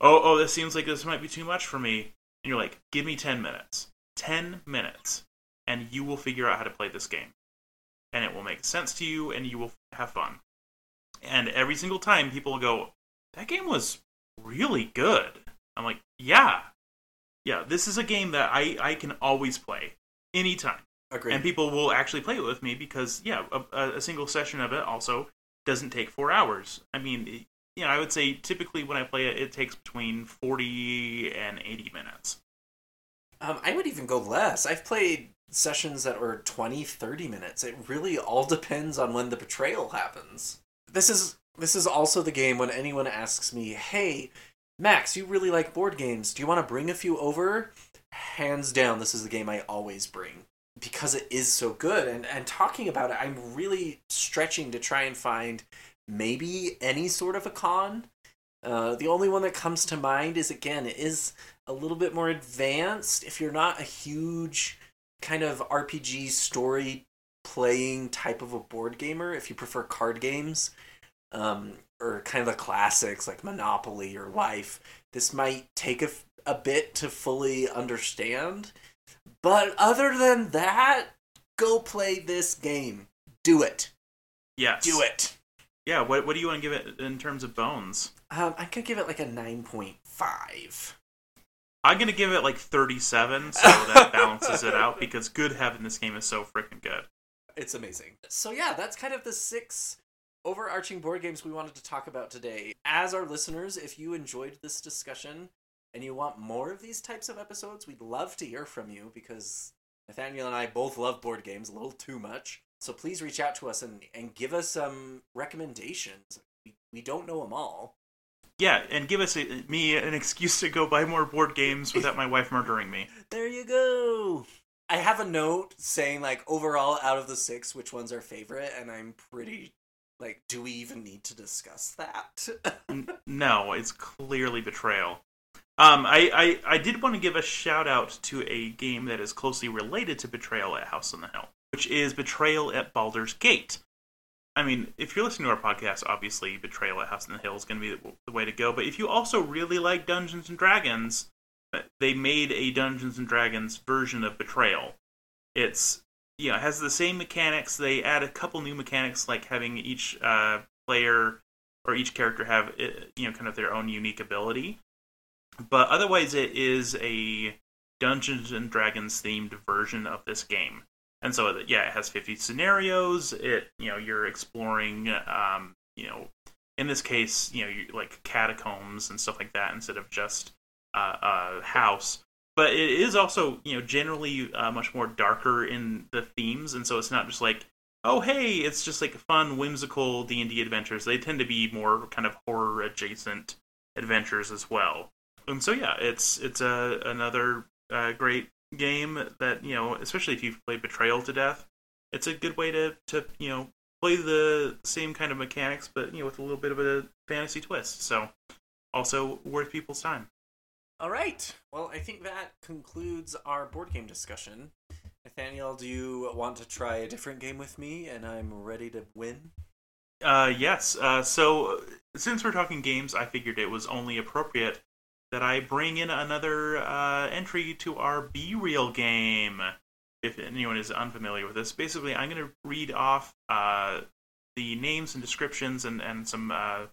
"Oh, oh, this seems like this might be too much for me." And you're like, "Give me 10 minutes. 10 minutes and you will figure out how to play this game. And it will make sense to you and you will have fun." And every single time people go, "That game was really good." I'm like, "Yeah, yeah, this is a game that I, I can always play anytime. Agreed. And people will actually play it with me because, yeah, a, a single session of it also doesn't take four hours. I mean, you know, I would say typically when I play it, it takes between 40 and 80 minutes. Um, I would even go less. I've played sessions that were 20, 30 minutes. It really all depends on when the betrayal happens. This is this is also the game when anyone asks me, "Hey, Max, you really like board games. Do you want to bring a few over?" Hands down, this is the game I always bring because it is so good. And and talking about it, I'm really stretching to try and find maybe any sort of a con. Uh, the only one that comes to mind is again it is a little bit more advanced. If you're not a huge kind of RPG story playing type of a board gamer, if you prefer card games, um, or kind of the classics like Monopoly or Life, this might take a, a bit to fully understand. But other than that, go play this game. Do it. Yes. Do it. Yeah, what, what do you want to give it in terms of bones? Um, I could give it like a 9.5. I'm going to give it like 37 so that *laughs* balances it out because good heaven, this game is so freaking good. It's amazing. So yeah, that's kind of the six overarching board games we wanted to talk about today. As our listeners, if you enjoyed this discussion and you want more of these types of episodes, we'd love to hear from you because Nathaniel and I both love board games a little too much. So please reach out to us and, and give us some recommendations. We, we don't know them all. Yeah, and give us a, me an excuse to go buy more board games without my wife murdering me. *laughs* There you go. I have a note saying like overall out of the six, which one's our favorite, and I'm pretty like, do we even need to discuss that? No, it's clearly betrayal. Um, I, I, I did want to give a shout out to a game that is closely related to Betrayal at House on the Hill, which is Betrayal at Baldur's Gate. I mean, if you're listening to our podcast, obviously Betrayal at House on the Hill is going to be the, way to go. But if you also really like Dungeons and Dragons, uh, they made a Dungeons and Dragons version of Betrayal. It's you know has the same mechanics. They add a couple new mechanics like having each uh, player or each character have uh, you know kind of their own unique ability. But otherwise, it is a Dungeons and Dragons themed version of this game. And so, yeah, it has 50 scenarios. It, you know, you're exploring, um, you know, in this case, you know, you, like catacombs and stuff like that instead of just uh, a house. But it is also, you know, generally uh, much more darker in the themes, and so it's not just like, oh, hey, it's just like fun, whimsical D and D adventures. They tend to be more kind of horror adjacent adventures as well. And so, yeah, it's it's a another uh, great game that you know, especially if you've played Betrayal to death, it's a good way to to you know play the same kind of mechanics, but you know with a little bit of a fantasy twist. So also worth people's time. All right. Well, I think that concludes our board game discussion. Nathaniel, do you want to try a different game with me and I'm ready to win? Uh, yes. Uh, so since we're talking games, I figured it was only appropriate that I bring in another uh, entry to our B-Reel game. If anyone is unfamiliar with this, basically, I'm going to read off uh, the names and descriptions and, and some uh,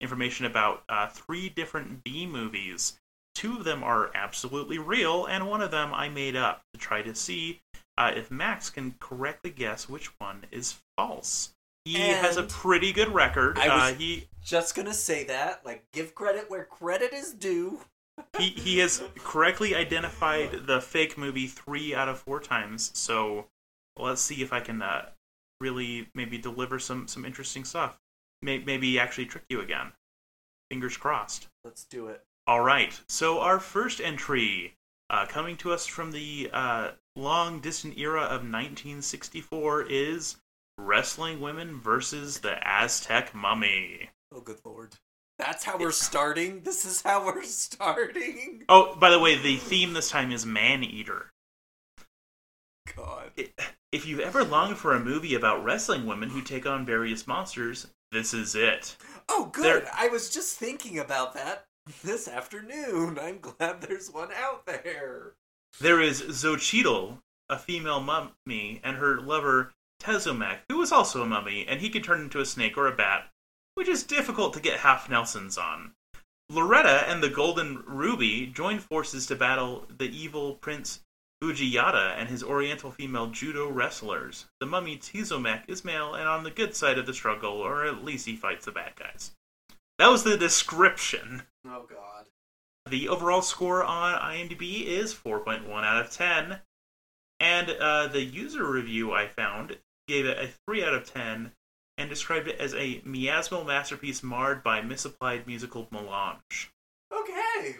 information about uh, three different B movies. Two of them are absolutely real, and one of them I made up to try to see uh, if Max can correctly guess which one is false. He has a pretty good record. I was- uh, he Just gonna say that, like, give credit where credit is due. he he has correctly identified the fake movie three out of four times. So let's see if I can uh, really maybe deliver some some interesting stuff. May, maybe actually trick you again. Fingers crossed. Let's do it. All right. So our first entry, uh, coming to us from the uh, long distant era of 1964, is Wrestling Women versus the Aztec Mummy. Oh, good lord. That's how we're starting? This is how we're starting? Oh, by the way, the theme this time is Man Eater. God. If you've ever longed for a movie about wrestling women who take on various monsters, this is it. Oh, good. There- I was just thinking about that this afternoon. I'm glad there's one out there. There is Xochitl, a female mummy, and her lover Tezomek, who is also a mummy, and he can turn into a snake or a bat, which is difficult to get half Nelsons on. Loretta and the Golden Ruby join forces to battle the evil Prince Ujiyata and his oriental female judo wrestlers. The mummy Tezomek is male and on the good side of the struggle, or at least he fights the bad guys. That was the description. Oh, God. The overall score on IMDb is 4.1 out of 10. And uh, the user review I found gave it a 3 out of 10 and described it as a miasmal masterpiece marred by misapplied musical melange. Okay.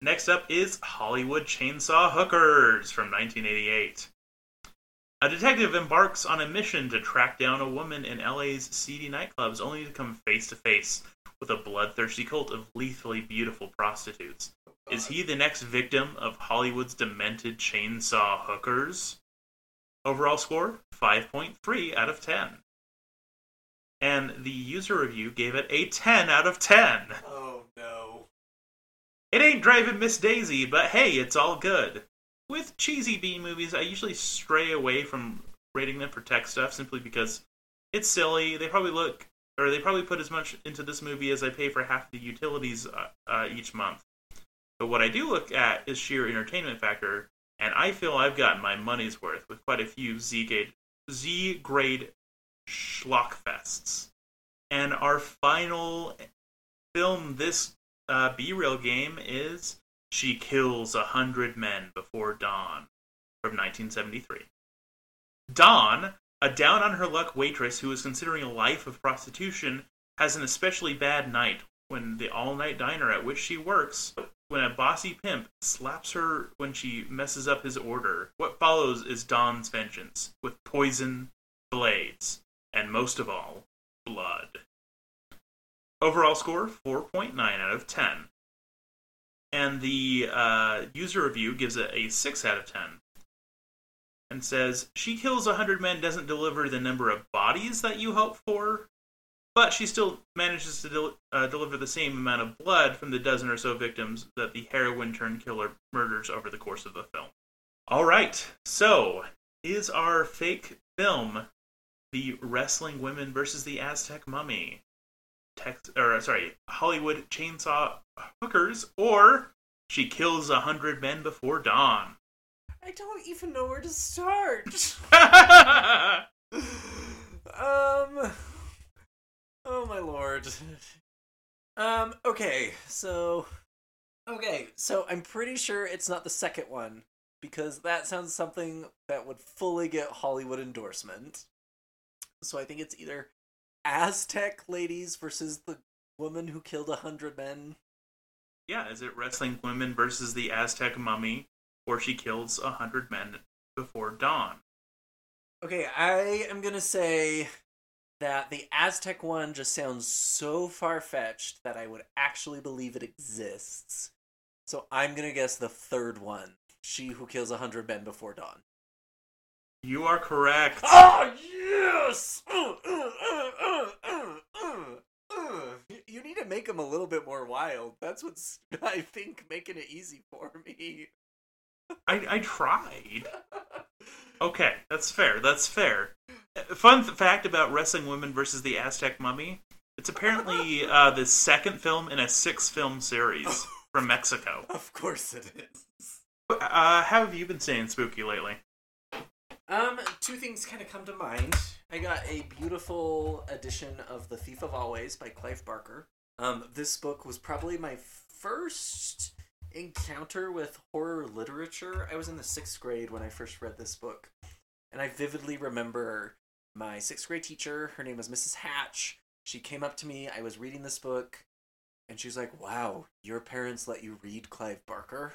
Next up is Hollywood Chainsaw Hookers from 1988. A detective embarks on a mission to track down a woman in LA's seedy nightclubs only to come face to face with a bloodthirsty cult of lethally beautiful prostitutes. Is he the next victim of Hollywood's demented chainsaw hookers? Overall score 5.3 out of 10. And the user review gave it a 10 out of 10. Oh, no. It ain't driving Miss Daisy, but hey, it's all good. With cheesy B movies, I usually stray away from rating them for tech stuff simply because it's silly. They probably look, or they probably put as much into this movie as I pay for half the utilities uh, uh, each month. But what I do look at is sheer entertainment factor, and I feel I've gotten my money's worth with quite a few Z grade Z grade schlockfests. And our final film this uh, B-Reel game is She Kills a Hundred Men Before Dawn from 1973. Dawn, a down on her luck waitress who is considering a life of prostitution, has an especially bad night when the all night diner at which she works when a bossy pimp slaps her when she messes up his order. What follows is Dawn's vengeance, with poison, blades, and most of all, blood. Overall score 4.9 out of 10. And the uh, user review gives it a 6 out of 10 and says she kills a 100 men doesn't deliver the number of bodies that you hope for but she still manages to del- uh, deliver the same amount of blood from the dozen or so victims that the heroine turned killer murders over the course of the film. All right so is our fake film the wrestling women versus the aztec mummy? Tex- or sorry hollywood chainsaw hookers or she kills a hundred men before dawn I don't even know where to start. *laughs* um. Oh my lord. Um. Okay. So. Okay. So I'm pretty sure it's not the second one because that sounds something that would fully get Hollywood endorsement. So I think it's either Aztec ladies versus the woman who killed a hundred men. yeah is it wrestling women versus the aztec mummy or she kills a hundred men before dawn Okay, I am gonna say that the Aztec one just sounds so far fetched that I would actually believe it exists. So I'm gonna guess the third one. She who kills a hundred men before dawn. you are correct Oh yes! You- You need to make them a little bit more wild. That's what's *laughs* I think making it easy for me. I, I tried okay that's fair that's fair fun th- fact about wrestling women versus the aztec mummy it's apparently *laughs* uh, the second film in a six film series from mexico *laughs* Of course it is. uh, how have you been staying spooky lately Um, two things kind of come to mind. I got a beautiful edition of The Thief of Always by Clive Barker. Um, this book was probably my first encounter with horror literature. I was in the sixth grade when I first read this book, and I vividly remember my sixth grade teacher. Her name was Mrs. Hatch. She came up to me. I was reading this book, and she was like, "Wow, your parents let you read Clive Barker."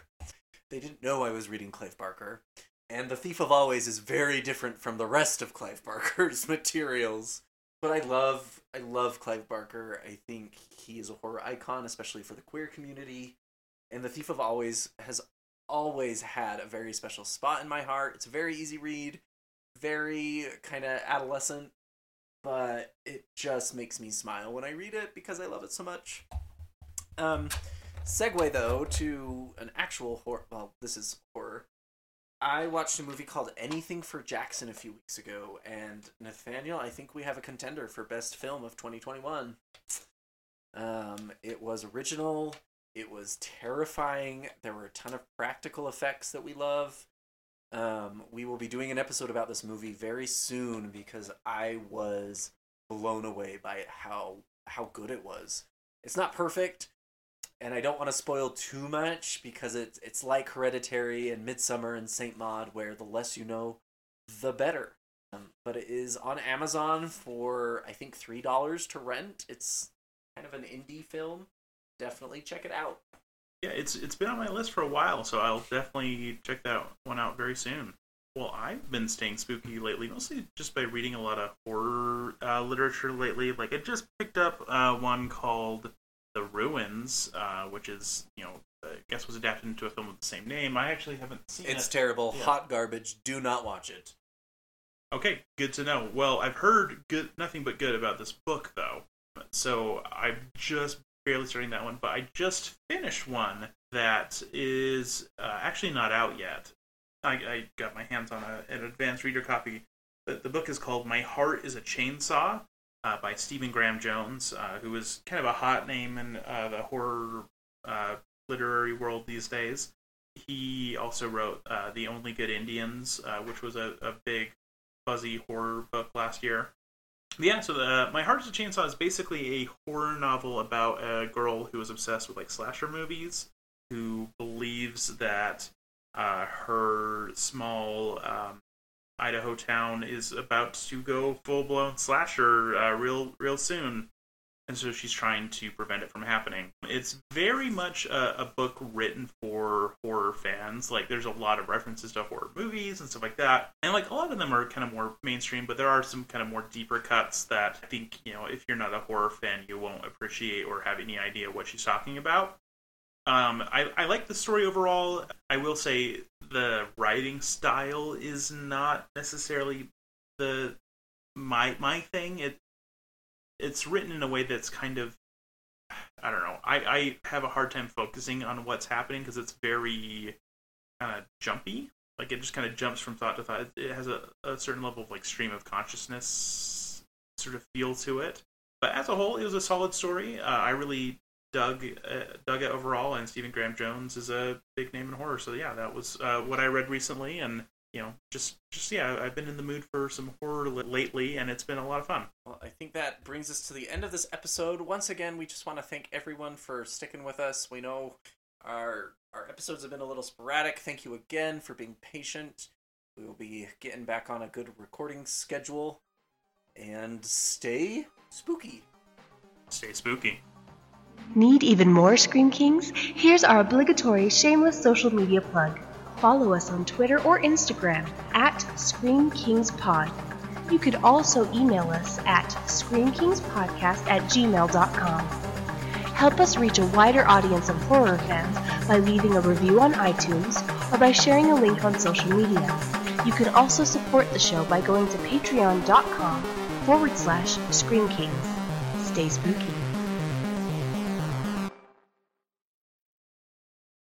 They didn't know I was reading Clive Barker. And The Thief of Always is very different from the rest of Clive *laughs* Barker's materials. But I love I love Clive Barker. I think he is a horror icon, especially for the queer community. And The Thief of Always has always had a very special spot in my heart. It's a very easy read, very kind of adolescent, but it just makes me smile when I read it because I love it so much. Um, segue though to an actual horror. Well, this is horror. I watched a movie called Anything for Jackson a few weeks ago, and Nathaniel, I think we have a contender for best film of 2021. Um, it was original. It was terrifying. There were a ton of practical effects that we love. Um, we will be doing an episode about this movie very soon because I was blown away by how how good it was. It's not perfect, and I don't want to spoil too much because it's it's like Hereditary and Midsommar and Saint Maud, where the less you know, the better. Um, but it is on Amazon for I think three dollars to rent. It's kind of an indie film. Definitely check it out. Yeah, it's it's been on my list for a while, so I'll definitely check that one out very soon. Well, I've been staying spooky lately, mostly just by reading a lot of horror uh, literature lately. Like I just picked up uh, one called The Ruins, uh, which is you know I guess was adapted into a film with the same name. I actually haven't seen It's it. It's terrible, Yeah. hot garbage. Do not watch it. Okay, good to know. Well, I've heard good nothing but good about this book though. So I've just barely starting that one, but I just finished one that is uh, actually not out yet. I, I got my hands on a, an advanced reader copy. The, the book is called My Heart is a Chainsaw uh, by Stephen Graham Jones, uh, who is kind of a hot name in uh, the horror uh, literary world these days. He also wrote uh, The Only Good Indians, which was a, a big fuzzy horror book last year. Yeah, so the, My Heart is a Chainsaw is basically a horror novel about a girl who is obsessed with like slasher movies, who believes that uh, her small um, Idaho town is about to go full blown slasher uh, real real soon. And so she's trying to prevent it from happening. It's very much a, a, book written for horror fans. Like, there's a lot of references to horror movies and stuff like that, and like a lot of them are kind of more mainstream, but there are some kind of more deeper cuts that I think you know if you're not a horror fan, you won't appreciate or have any idea what she's talking about. Um, I, I like the story overall. I will say the writing style is not necessarily the my my thing. It it's written in a way that's kind of I don't know. I, I have a hard time focusing on what's happening because it's very kind of jumpy. Like it just kind of jumps from thought to thought. It has a, a certain level of like stream of consciousness sort of feel to it. But as a whole, it was a solid story. Uh, I really dug uh, dug it overall, and Stephen Graham Jones is a big name in horror. So yeah, that was uh, what I read recently, and you know, just just yeah, I've been in the mood for some horror lately, and it's been a lot of fun. Well, I think that brings us to the end of this episode. Once again, we just want to thank everyone for sticking with us. We know our our episodes have been a little sporadic. Thank you again for being patient. We will be getting back on a good recording schedule, and stay spooky. Stay spooky. Need even more Scream Kings? Here's our obligatory shameless social media plug follow us on Twitter or Instagram at Scream Kings Pod. You could also email us at screamkingspodcast at gmail.com. Help us reach a wider audience of horror fans by leaving a review on iTunes or by sharing a link on social media. You can also support the show by going to patreon.com forward slash Scream Kings. Stay spooky.